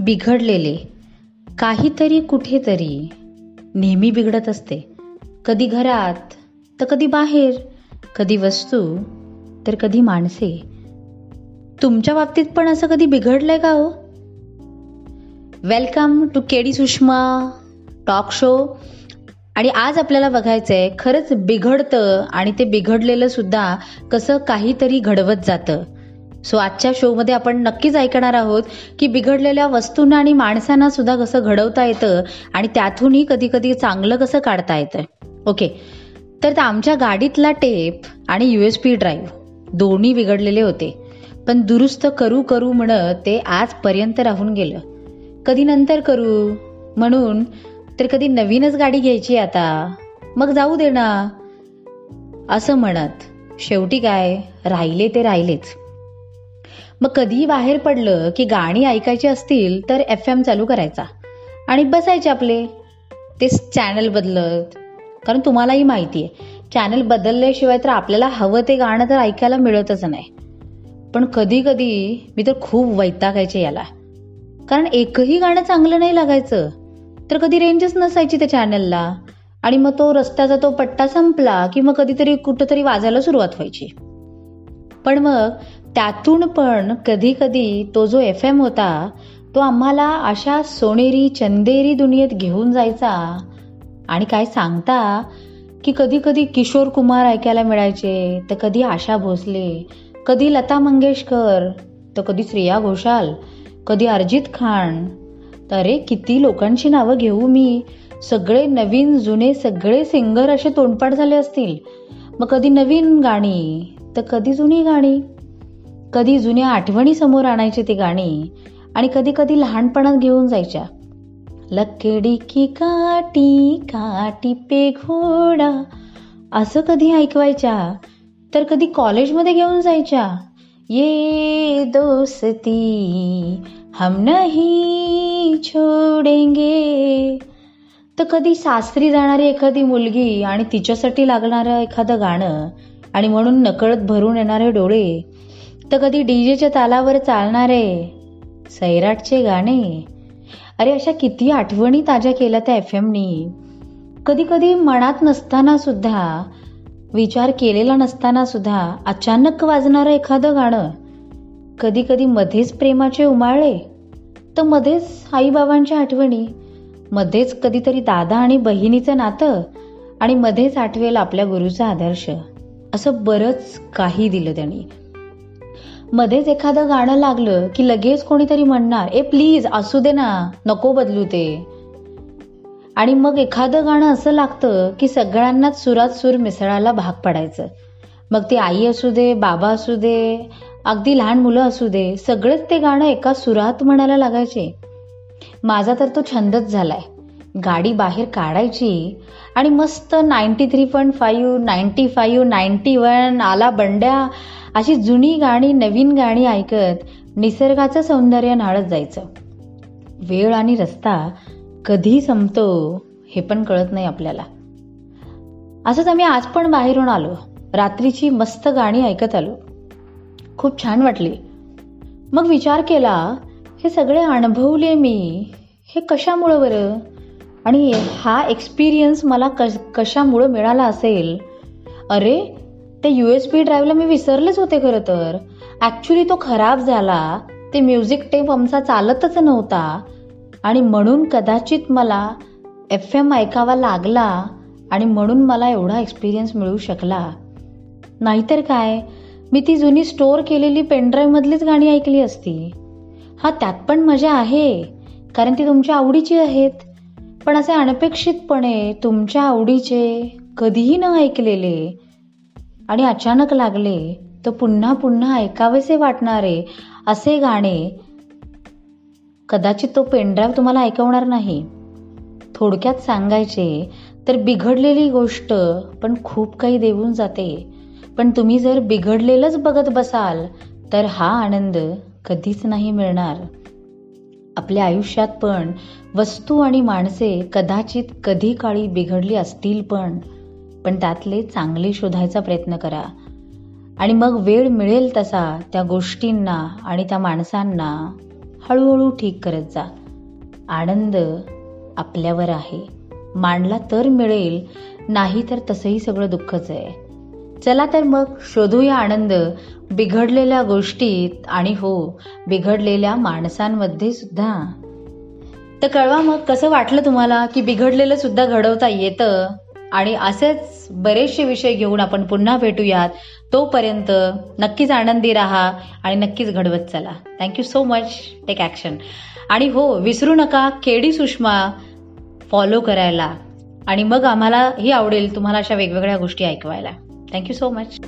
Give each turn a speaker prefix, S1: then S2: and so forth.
S1: बिघडलेले काहीतरी कुठेतरी नेहमी बिघडत असते. कधी घरात तर कधी बाहेर कधी वस्तू तर कधी माणसे. तुमच्या बाबतीत पण असं कधी बिघडलंय का हो? Welcome to KD Sushma talk show आणि आज आपल्याला बघायचं आहे खरंच बिघडतं आणि ते बिघडलेलं सुद्धा कसं काहीतरी घडवत जातं. सो आजच्या शोमध्ये आपण नक्कीच ऐकणार आहोत की बिघडलेल्या वस्तूंना आणि माणसांना सुद्धा कसं घडवता येतं आणि त्यातूनही कधी कधी चांगलं कसं काढता येतं. ओके तर आमच्या गाडीतला टेप आणि यू एस पी ड्राईव्ह दोन्ही बिघडलेले होते. पण दुरुस्त करू करू म्हणत ते आजपर्यंत राहून गेलं. कधी नंतर करू? म्हणून तर कधी नवीनच गाडी घ्यायची आता. मग जाऊ दे ना. असं म्हणत. शेवटी काय? राहिले ते राहिलेच. मग कधीही बाहेर पडलं की गाणी ऐकायची असतील तर एफ एम चालू करायचा. आणि बसायचे आपले. ते चॅनल बदलत. कारण तुम्हालाही माहिती आहे चॅनल बदलल्याशिवाय तर आपल्याला हवं ते गाणं तर ऐकायला मिळतच नाही. पण कधी कधी मी तर खूप वैतागायचे याला. कारण एकही गाणं चांगलं नाही लागायचं. तर कधी रेंजच नसायची त्या चॅनलला आणि मग तो रस्त्याचा तो पट्टा संपला की मग कधीतरी कुठंतरी वाजायला सुरुवात व्हायची. पण मग त्यातून पण कधी कधी तो जो एफ एम होता तो आम्हाला अशा सोनेरी चंदेरी दुनियेत घेऊन जायचा. आणि काय सांगता की कधी कधी किशोर कुमार ऐकायला मिळायचे तर कधी आशा भोसले कधी लता मंगेशकर तर कधी श्रेया घोषाल कधी अरिजित खान. तर अरे किती लोकांची नावं घेऊ मी. सगळे नवीन जुने सगळे सिंगर असे तोंडपाठ झाले असतील. मग कधी नवीन गाणी तर कधी जुनी गाणी? कधी जुन्या आठवणी समोर आणायची ती गाणी आणि कधी कधी लहानपणात घेऊन जायच्या. लकेडी की काटी काटी पे घोडा असं कधी ऐकवायच्या? तर कधी कॉलेजमध्ये घेऊन जायच्या. ये दोस्ती हम नाही छोडेंगे. तर कधी सासरी जाणारी एखादी मुलगी आणि तिच्यासाठी लागणारं एखादं गाणं आणि म्हणून नकळत भरून येणारे डोळे तर कधी डीजेच्या तालावर चालणारे सैराटचे गाणे. अरे अशा किती आठवणी ताज्या केल्या त्या एफ एमनी कधी कधी मनात नसताना सुद्धा विचार केलेला नसताना सुद्धा अचानक वाजणारं एखादं गाणं कधी कधी मध्येच प्रेमाचे उमाळले. तर मध्येच आईबाबांच्या आठवणी मध्येच कधीतरी दादा आणि बहिणीचं नातं आणि मध्येच आठवेल आपल्या गुरुचा आदर्श. असं बरंच काही दिलं त्यांनी. मध्येच एखादं गाणं लागलं की लगेच कोणीतरी म्हणणार ए प्लीज असू दे ना नको बदलू ते. आणि मग एखादं गाणं असं लागतं की सगळ्यांनाच सुरात सूर मिसळायला भाग पडायचं. मग ती आई असू दे बाबा असू दे अगदी लहान मुलं असू दे सगळेच ते गाणं एका सुरात म्हणायला लागायचे. माझा तर तो छंदच झालाय. गाडी बाहेर काढायची आणि मस्त ninety three point five ninety five ninety one आला बंड्या अशी जुनी गाणी नवीन गाणी ऐकत निसर्गाचं सौंदर्य नाळत जायचं. वेळ आणि रस्ता कधी संपतो हे पण कळत नाही आपल्याला. असंच आम्ही आज पण बाहेरून आलो. रात्रीची मस्त गाणी ऐकत आलो. खूप छान वाटली. मग विचार केला हे सगळे अनुभवले मी हे कशामुळं बरं? आणि हा एक्सपिरियन्स मला कश कशामुळं मिळाला असेल? अरे ते यू एस बी ड्राईव्हला मी विसरलेच होते खरं तर. ॲक्च्युली तो खराब झाला. ते म्युझिक टेप आमचा चालतच नव्हता. आणि म्हणून कदाचित मला एफ एम ऐकावा लागला आणि म्हणून मला एवढा एक्सपिरियन्स मिळू शकला. नाहीतर काय? मी ती जुनी स्टोअर केलेली पेनड्राईव्हमधलीच गाणी ऐकली असती. हा त्यात पण मजा आहे. कारण ती तुमच्या आवडीची आहेत. पण असे अनपेक्षितपणे तुमच्या आवडीचे कधीही न ऐकलेले आणि अचानक लागले तर पुन्हा पुन्हा ऐकावेसे वाटणारे असे गाणे कदाचित तो पेनड्राईव्ह तुम्हाला ऐकवणार नाही. थोडक्यात सांगायचे तर बिघडलेली गोष्ट पण खूप काही देऊन जाते. पण तुम्ही जर बिघडलेलंच बघत बसाल तर हा आनंद कधीच नाही मिळणार. आपल्या आयुष्यात पण वस्तू आणि माणसे कदाचित कधी काळी बिघडली असतील पण पण त्यातले चांगले शोधायचा प्रयत्न करा. आणि मग वेळ मिळेल तसा त्या गोष्टींना आणि त्या माणसांना हळूहळू ठीक करत जा. आनंद आपल्यावर आहे. मांडला तर मिळेल नाही तर तसंही सगळं दुःखच आहे. चला तर मग शोधूया आनंद बिघडलेल्या गोष्टीत आणि हो बिघडलेल्या माणसांमध्ये सुद्धा. तर कळवा मग कसं वाटलं तुम्हाला की बिघडलेलं सुद्धा घडवता येतं? आणि असेच बरेचसे विषय घेऊन आपण पुन्हा भेटूयात. तोपर्यंत नक्कीच आनंदी राहा आणि नक्कीच घडवत चला. Thank you so much take action आणि हो विसरू नका केडी सुषमा फॉलो करायला. आणि मग आम्हालाही आवडेल तुम्हाला अशा वेगवेगळ्या गोष्टी ऐकवायला. Thank you so much